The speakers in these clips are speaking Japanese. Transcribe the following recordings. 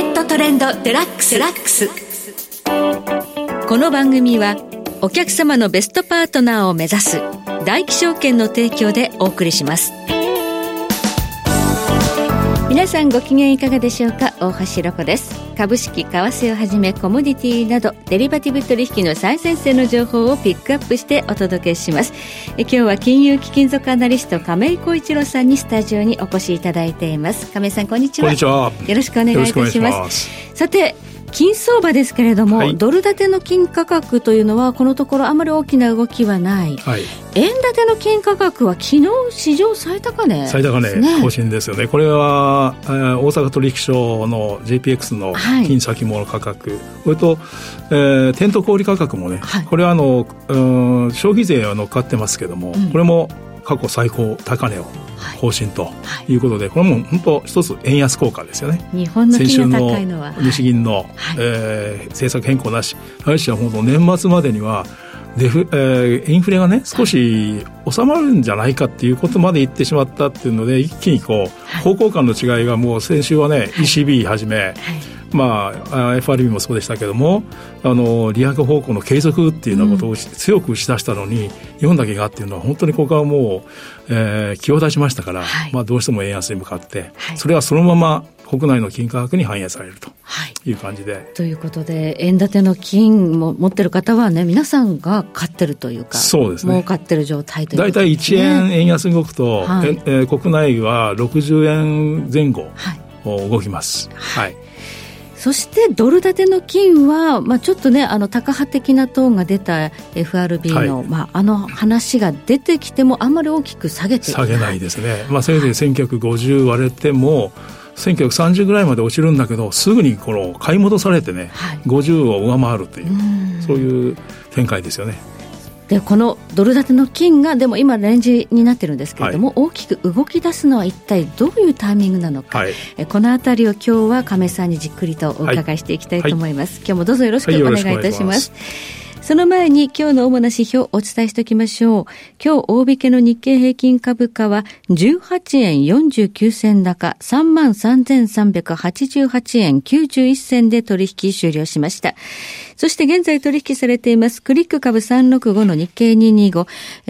ケットトレンドデラックスラックス。この番組はお客様のベストパートナーを目指す大起証券の提供でお送りします。皆さんご機嫌いかがでしょうか？大橋ひろこです。株式為替をはじめコモディティなどデリバティブ取引の最前線の情報をピックアップしてお届けします。え今日は金融貴金属アナリスト亀井幸一郎さんにスタジオにお越しいただいています。亀井さんこんにちは。こんにちは。よろしくお願いいたします。さて金相場ですけれども、はい、ドル建ての金価格というのはこのところあまり大きな動きはない、はい、円建ての金価格は昨日史上最高値、ね、最高値更新ですよね。これは、えー、大阪取引所の JPX の金先物価格、はい、これと、えー、店頭小売価格もね、はい、これはあの、うん、消費税は乗っかってますけども、うん、これも過去最高高値を更新とい。うことで、はい、これも本当一つ円安効果ですよね。日本の金が高いのは。日銀の、はい、えー、政策変更なし。来週は本当年末までにはデフ、えー、インフレがね少し収まるんじゃないかっていうことまで言ってしまったっていうので一気にこう方向感の違いがもう先週はね、はい、ECB はじめ、はいまあ、FRB もそうでしたけどもあの利上げ方向の継続っていうようなことを強く打ち出したのに、うん、日本だけがっていうのは本当にここはもう、えー、気を出しましたから、はい、まあ、どうしても円安に向かって、はい、それはそのまま国内の金価格に反映されるとい。う感じで。はい、ということで円建ての金も持ってる方はね皆さんが買ってるというかそうですね。儲かってる状態という大体、ね、1円円安動くと、はい、えー、国内は60円前後、動きます。はいそしてドル建ての金は、まあ、ちょっとね、あの高派的なトーンが出た FRB の、はい、まあ、あの話が出てきても、あんまり大きく下げて下げないですね、まあ、せいぜい1950割れても、1930ぐらいまで落ちるんだけど、すぐにこの買い戻されてね、はい、50を上回るという、うそういう展開ですよね。でこのドル建ての金がでも今レンジになってるんですけれども、はい、大きく動き出すのは一体どういうタイミングなのか、はい、えこの辺りを今日は亀さんにじっくりとお伺いしていきたいと思います、はい、今日もどうぞよろしくお願いいたします、その前に今日の主な指標をお伝えしておきましょう。今日大引けの日経平均株価は18円49銭高33,388円91銭で取引終了しました。そして現在取引されていますクリック株365の日経225。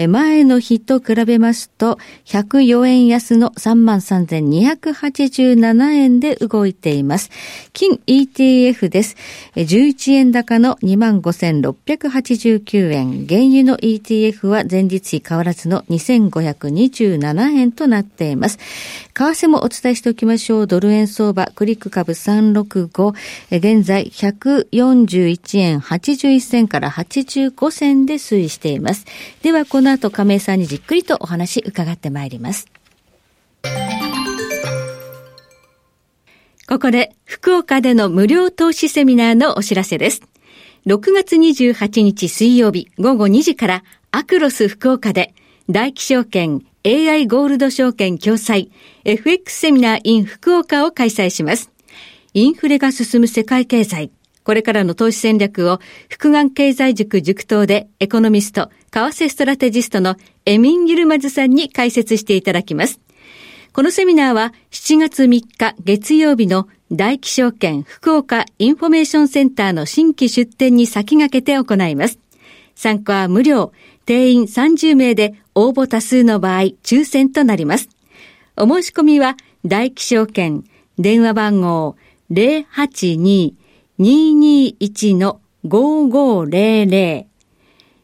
前の日と比べますと104円安の33,287円で動いています。金 ETF です。11円高の25,600 25,689円。原油の ETF は前日比変わらずの2,527円となっています。為替もお伝えしておきましょう。ドル円相場、クリック株365。現在141円81銭から85銭で推移しています。ではこの後亀井さんにじっくりとお話伺ってまいります。ここで福岡での無料投資セミナーのお知らせです。6月28日水曜日午後2時からアクロス福岡で大起証券 AI ゴールド証券共催 FX セミナー in 福岡を開催します。インフレが進む世界経済。これからの投資戦略を複眼経済塾塾頭でエコノミスト、為替ストラテジストのエミン・ユルマズさんに解説していただきます。このセミナーは7月3日月曜日の大起証券福岡インフォメーションセンターの新規出店に先駆けて行います。参加は無料、定員30名で応募多数の場合抽選となります。お申し込みは大気証券電話番号082-221-5500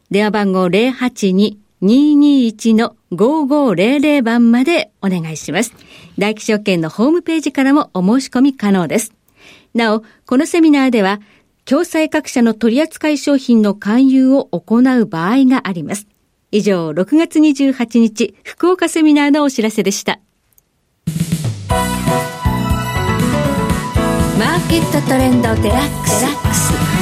電話番号082 082-221-5500番までお願いします。大気証券のホームページからもお申し込み可能です。なお、このセミナーでは、共済各社の取扱い商品の勧誘を行う場合があります。以上、6月28日、福岡セミナーのお知らせでした。マーケットトレンドデラックス。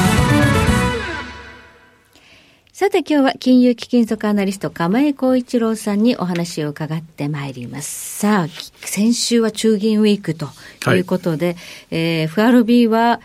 さて今日は金融貴金属アナリスト釜江光一郎さんにお話を伺ってまいります。さあ、先週は中銀ウィークということで、はい、えー、FRB は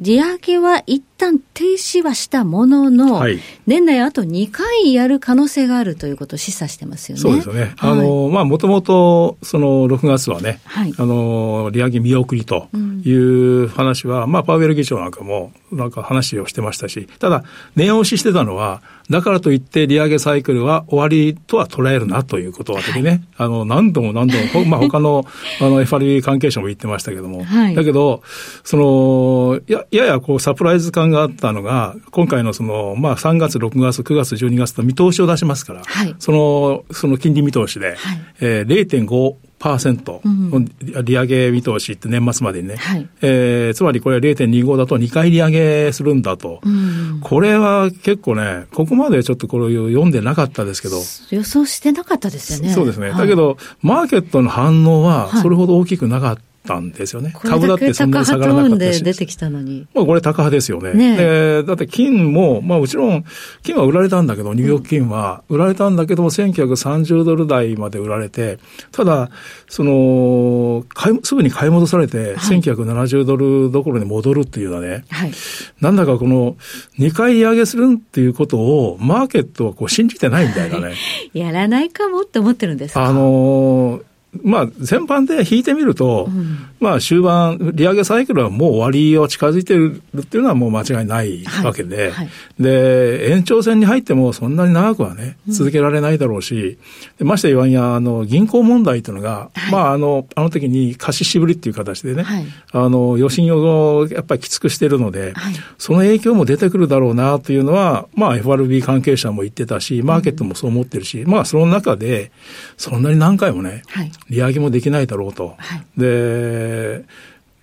利上げは一旦停止はしたものの、はい。年内あと2回やる可能性があるということを示唆してますよね。そうですよね。はい。あの、まあ、もともと、その、6月はね、はい。あの、利上げ見送りという話は、まあ、パウエル議長なんかも、なんか話をしてましたし、ただ、念押ししてたのは、だからといって利上げサイクルは終わりとは捉えるなということは的ね、あの、何度も何度も、ほまあ、他の、あの、FRB 関係者も言ってましたけども、はい。だけど、その、や、ややこう、サプライズ感があったのが、今回のその、まあ、3月、6月、9月、12月と見通しを出しますから、はい。その、その金利見通しで、はい。えー、0.5%の利上げ見通しって年末までにね、はい。えーつまりこれ0.25だと2回利上げするんだと、うん。これは結構ね、ここまでちょっとこれを読んでなかったですけど、予想してなかったですよね。そうですね。はい。だけど、マーケットの反応ははい。それほど大きくなかったんですよね。これだけ高な波トかーンったし。で出てきたのに。まあこれ高派ですよね。ねでだって金も、まあもちろん、金は売られたんだけど、ニューヨーク金は売られたんだけども、1930ドル台まで売られて、ただ、その、買いすぐに買い戻されて、はい1970ドルどころに戻るっていうのはね、はい。なんだかこの2回利上げするっていうことを、マーケットはこう信じてないみたいなね。やらないかもって思ってるんですか？あのーまあ、全般で引いてみると、ん。まあ、終盤、利上げサイクルはもう終わりを近づいてるっていうのはもう間違いないはいわけで、はい。で、延長戦に入ってもそんなに長くはね、続けられないだろうし、でまして言わんや、あの、銀行問題というのが、はい。まあ、あの、あの時に貸し渋りっていう形でね、はい。あの、余震をやっぱりきつくしてるので、はい。その影響も出てくるだろうなというのは、まあ FRB 関係者も言ってたし、マーケットもそう思ってるし、まあその中で、そんなに何回もね、はい利上げもできないだろうと。はい。で、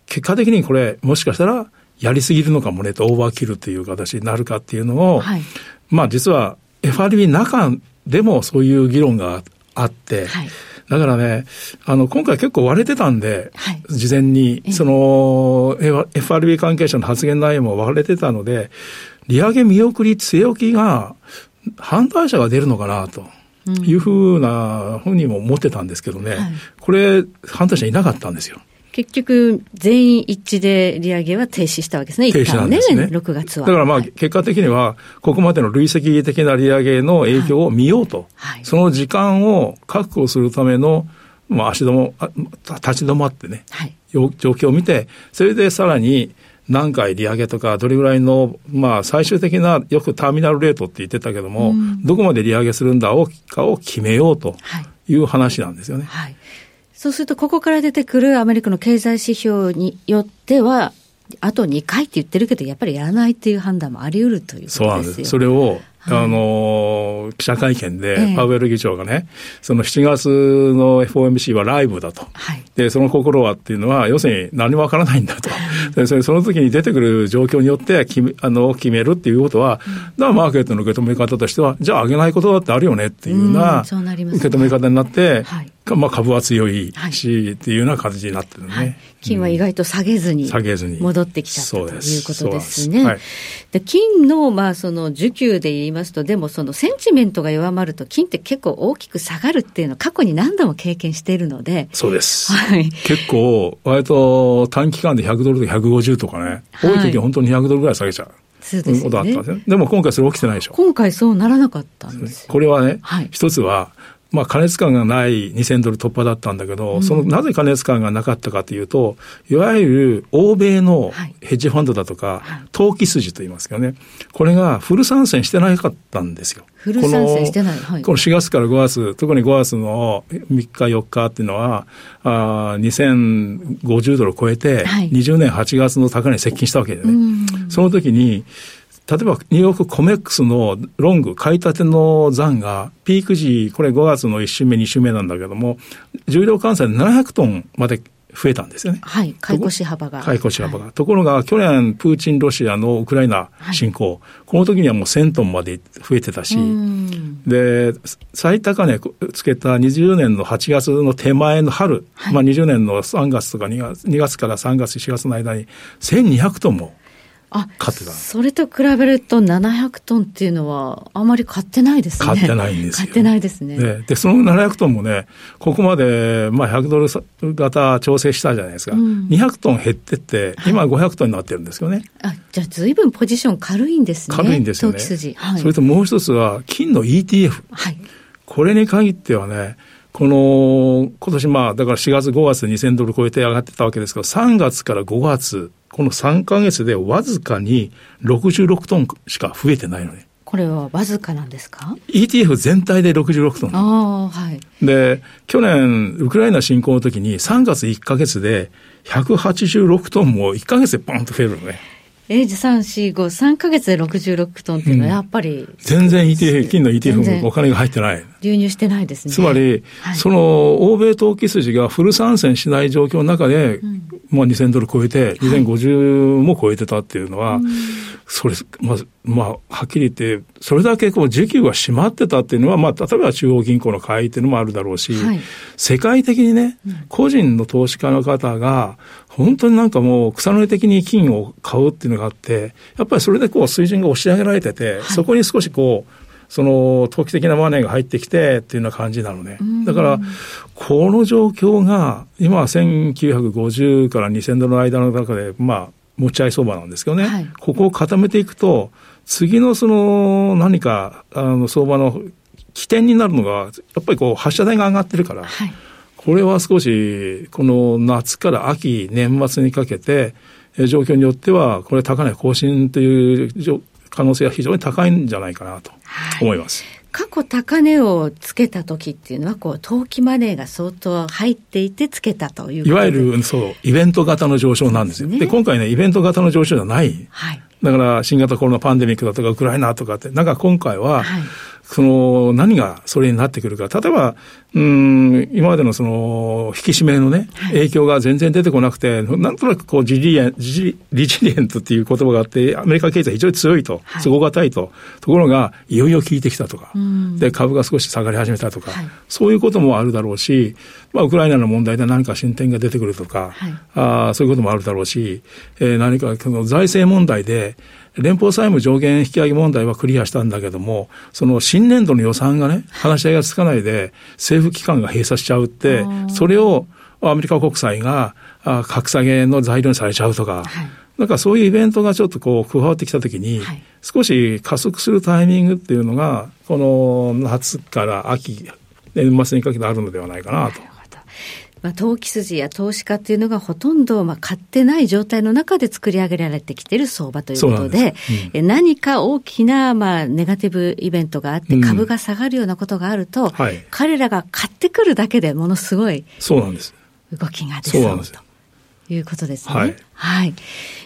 結果的にこれ、もしかしたら、やりすぎるのかもねと、オーバーキルという形になるかっていうのを、はい。まあ実は FRB 中でもそういう議論があって、はい。だからね、あの、今回結構割れてたんで、はい。事前に、その、FRB 関係者の発言内容も割れてたので、利上げ見送り、据え置きが、反対者が出るのかな、というふうなふうにも思ってたんですけどね、はいこれ、反対者いなかったんですよ。結局、全員一致で利上げは停止したわけですね、停止なんですね。6月は。だからまあ、はい結果的には、ここまでの累積的な利上げの影響を見ようと、はいその時間を確保するための、まあ、足止も、あ立ち止まってね、はい。よ状況を見て、それでさらに何回利上げとか、どれぐらいの、まあ、最終的な、よくターミナルレートって言ってたけども、どこまで利上げするんだかを決めようとはい。いう話なんですよね。はい。そうすると、ここから出てくるアメリカの経済指標によっては、あと2回って言ってるけど、やっぱりやらないっていう判断もあり得るというそうことでよ。なんですす。それを、あの、記者会見ええ、でパウエル議長がね、その7月の FOMC はライブだと。はい。で、その心はっていうのは、要するに何もわからないんだと。でそれその時に出てくる状況によって決めあの決めるっていうことは、だマーケットの受け止め方としては、じゃあ上げないことだってあるよねっていうよううな受け止め方になって、まあ株は強いはい。し、っていうような形になってるね。はい、金は意外と下げずに、下げずに。戻ってきちゃったということですね。で金の、まあ、その需給で言いますと、でもそのセンチメントが弱まると、金って結構大きく下がるっていうのを過去に何度も経験しているので、そうです。はい。結構、割と短期間で100ドルとか150とかね、はい多い時は本当に200ドルぐらい下げちゃう。そうですよねことあったんです。よ。でも今回それ起きてないでしょ。今回そうならなかったんですよ。これはね、はい一つは、まあ、加熱感がない2000ドル突破だったんだけど、その、なぜ加熱感がなかったかというと、いわゆる欧米のはい。ヘッジファンドだとか、はい。投機筋と言いますけどね、これがフル参戦してなかったんですよ。フル参戦してない。はい。この4月から5月、特に5月の3日、4日っていうのは、あー2050ドルを超えて、はい。20年8月の高値に接近したわけでね。その時に、例えばニューヨークコメックスのロング、買い立ての残が、ピーク時、これ5月の1週目、2週目なんだけども、重量換算で700トンまで増えたんですよね。はい。買い越し幅が。買い越し幅が。ところが、去年、プーチン、ロシアのウクライナ侵攻、この時にはもう1000トンまで増えてたし、うんで、最高値つけた20年の8月の手前の春、はいまあ20年の3月とか2月 ,2 月から3月、4月の間に1200トンも買ってたそれと比べると700トンっていうのはあまり買ってないですね。買ってないんですよ。買ってないですね。でで、その700トンもね、ここまで、まあ、100ドル型調整したじゃないですか。うん、200トン減ってって、今500トンになってるんですよね。はい、あ、じゃあ随分ポジション軽いんですね。軽いんですよね。はい、それともう一つは、金の ETF。はい。これに限ってはね、この、今年まあ、だから4月5月2000ドル超えて上がってたわけですけど、3月から5月、この3か月でわずかに66トンしか増えてないのね。これはわずかなんですか ?ETF 全体で66トン。ああ、はい。で、去年、ウクライナ侵攻の時に3月1か月で186トンも1か月でポンと増えるのね。えー、3、4、5、3か月で66トンっていうのはやっぱり、うん、全然 ETF、金の ETF もお金が入ってない。流入してないですね。つまり、はい、その欧米投機筋がフル参戦しない状況の中で、うん、まあ2000ドル超えて、2050も超えてたっていうのは、はい、それ、まあ、まあ、はっきり言って、それだけこう需給が閉まってたっていうのは、まあ、例えば中央銀行の買いっていうのもあるだろうし、はい、世界的にね、個人の投資家の方が、本当になんかもう草の根的に金を買うっていうのがあって、やっぱりそれでこう水準が押し上げられてて、はい、そこに少しこう、その投機的なマネーが入ってきてっていうような感じなのね。だから、この状況が、今は1950から2000ドルの間の中で、まあ、持ち合い相場なんですけどね、はい、ここを固めていくと、次のその何か、あの相場の起点になるのが、やっぱりこう発射台が上がってるから、はい、これは少し、この夏から秋、年末にかけて、状況によっては、これ高値更新という可能性は非常に高いんじゃないかなと思います。はい過去高値をつけた時っていうのは、こう、投機マネーが相当入っていてつけたといういわゆる、そう、イベント型の上昇なんですよ。で、ね、今回ね、イベント型の上昇じゃない。はい。だから、新型コロナパンデミックだとか、ウクライナとかって、なんか今回は、はい、その、何がそれになってくるか。例えば、うん、今までのその、引き締めのね、影響が全然出てこなくて、なんとなくこう、ジリエン、ジリジリエントっていう言葉があって、アメリカ経済非常に強いと、すごたいと。ところが、いよいよ効いてきたとか、で、株が少し下がり始めたとか、はい、そういうこともあるだろうし、まあ、ウクライナの問題で何か進展が出てくるとか、はい、あそういうこともあるだろうし、えー、何かその財政問題で、連邦債務上限引き上げ問題はクリアしたんだけども、その新年度の予算がね、話し合いがつかないで、政府機関が閉鎖しちゃうって、それをアメリカ国債が格下げの材料にされちゃうとか、はい、なんかそういうイベントがちょっとこう加わってきたときに、はい、少し加速するタイミングっていうのが、この夏から秋、年末にかけてあるのではないかなと。まあ、投機筋や投資家っていうのがほとんどまあ買ってない状態の中で作り上げられてきている相場ということで、でうん、何か大きなまあネガティブイベントがあって、株が下がるようなことがあると、うんはい、彼らが買ってくるだけでものすごいそうなんです。動きが出そうと。いうことですね。はい。はい。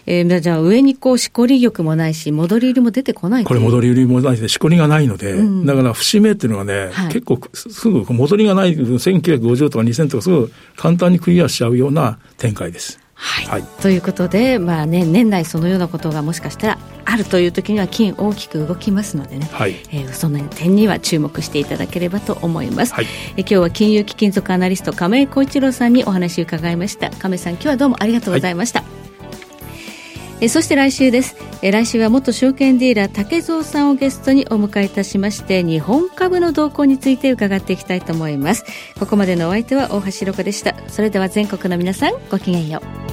えー、じゃあ上にこう、しこり力もないし、戻り売りも出てこないこれ戻り売りもないで、しこりがないので、うん、だから節目っていうのはね、はい、結構すぐ戻りがない、1950とか2000とかすぐ簡単にクリアしちゃうような展開です。はい、はい、ということで、まあね、年内そのようなことがもしかしたらあるという時には金大きく動きますのでね、はい。えー、その点には注目していただければと思います、はい、え今日は金融貴金属アナリスト亀井浩一郎さんにお話を伺いました。亀井さん今日はどうもありがとうございました、はい、えそして来週です。え来週は元証券ディーラー竹蔵さんをゲストにお迎えいたしまして日本株の動向について伺っていきたいと思います。ここまでのお相手は大橋ろ子でした。それでは全国の皆さんごきげんよう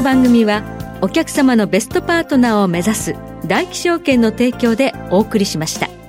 の番組はお客様のベストパートナーを目指す大気証券の提供でお送りしました。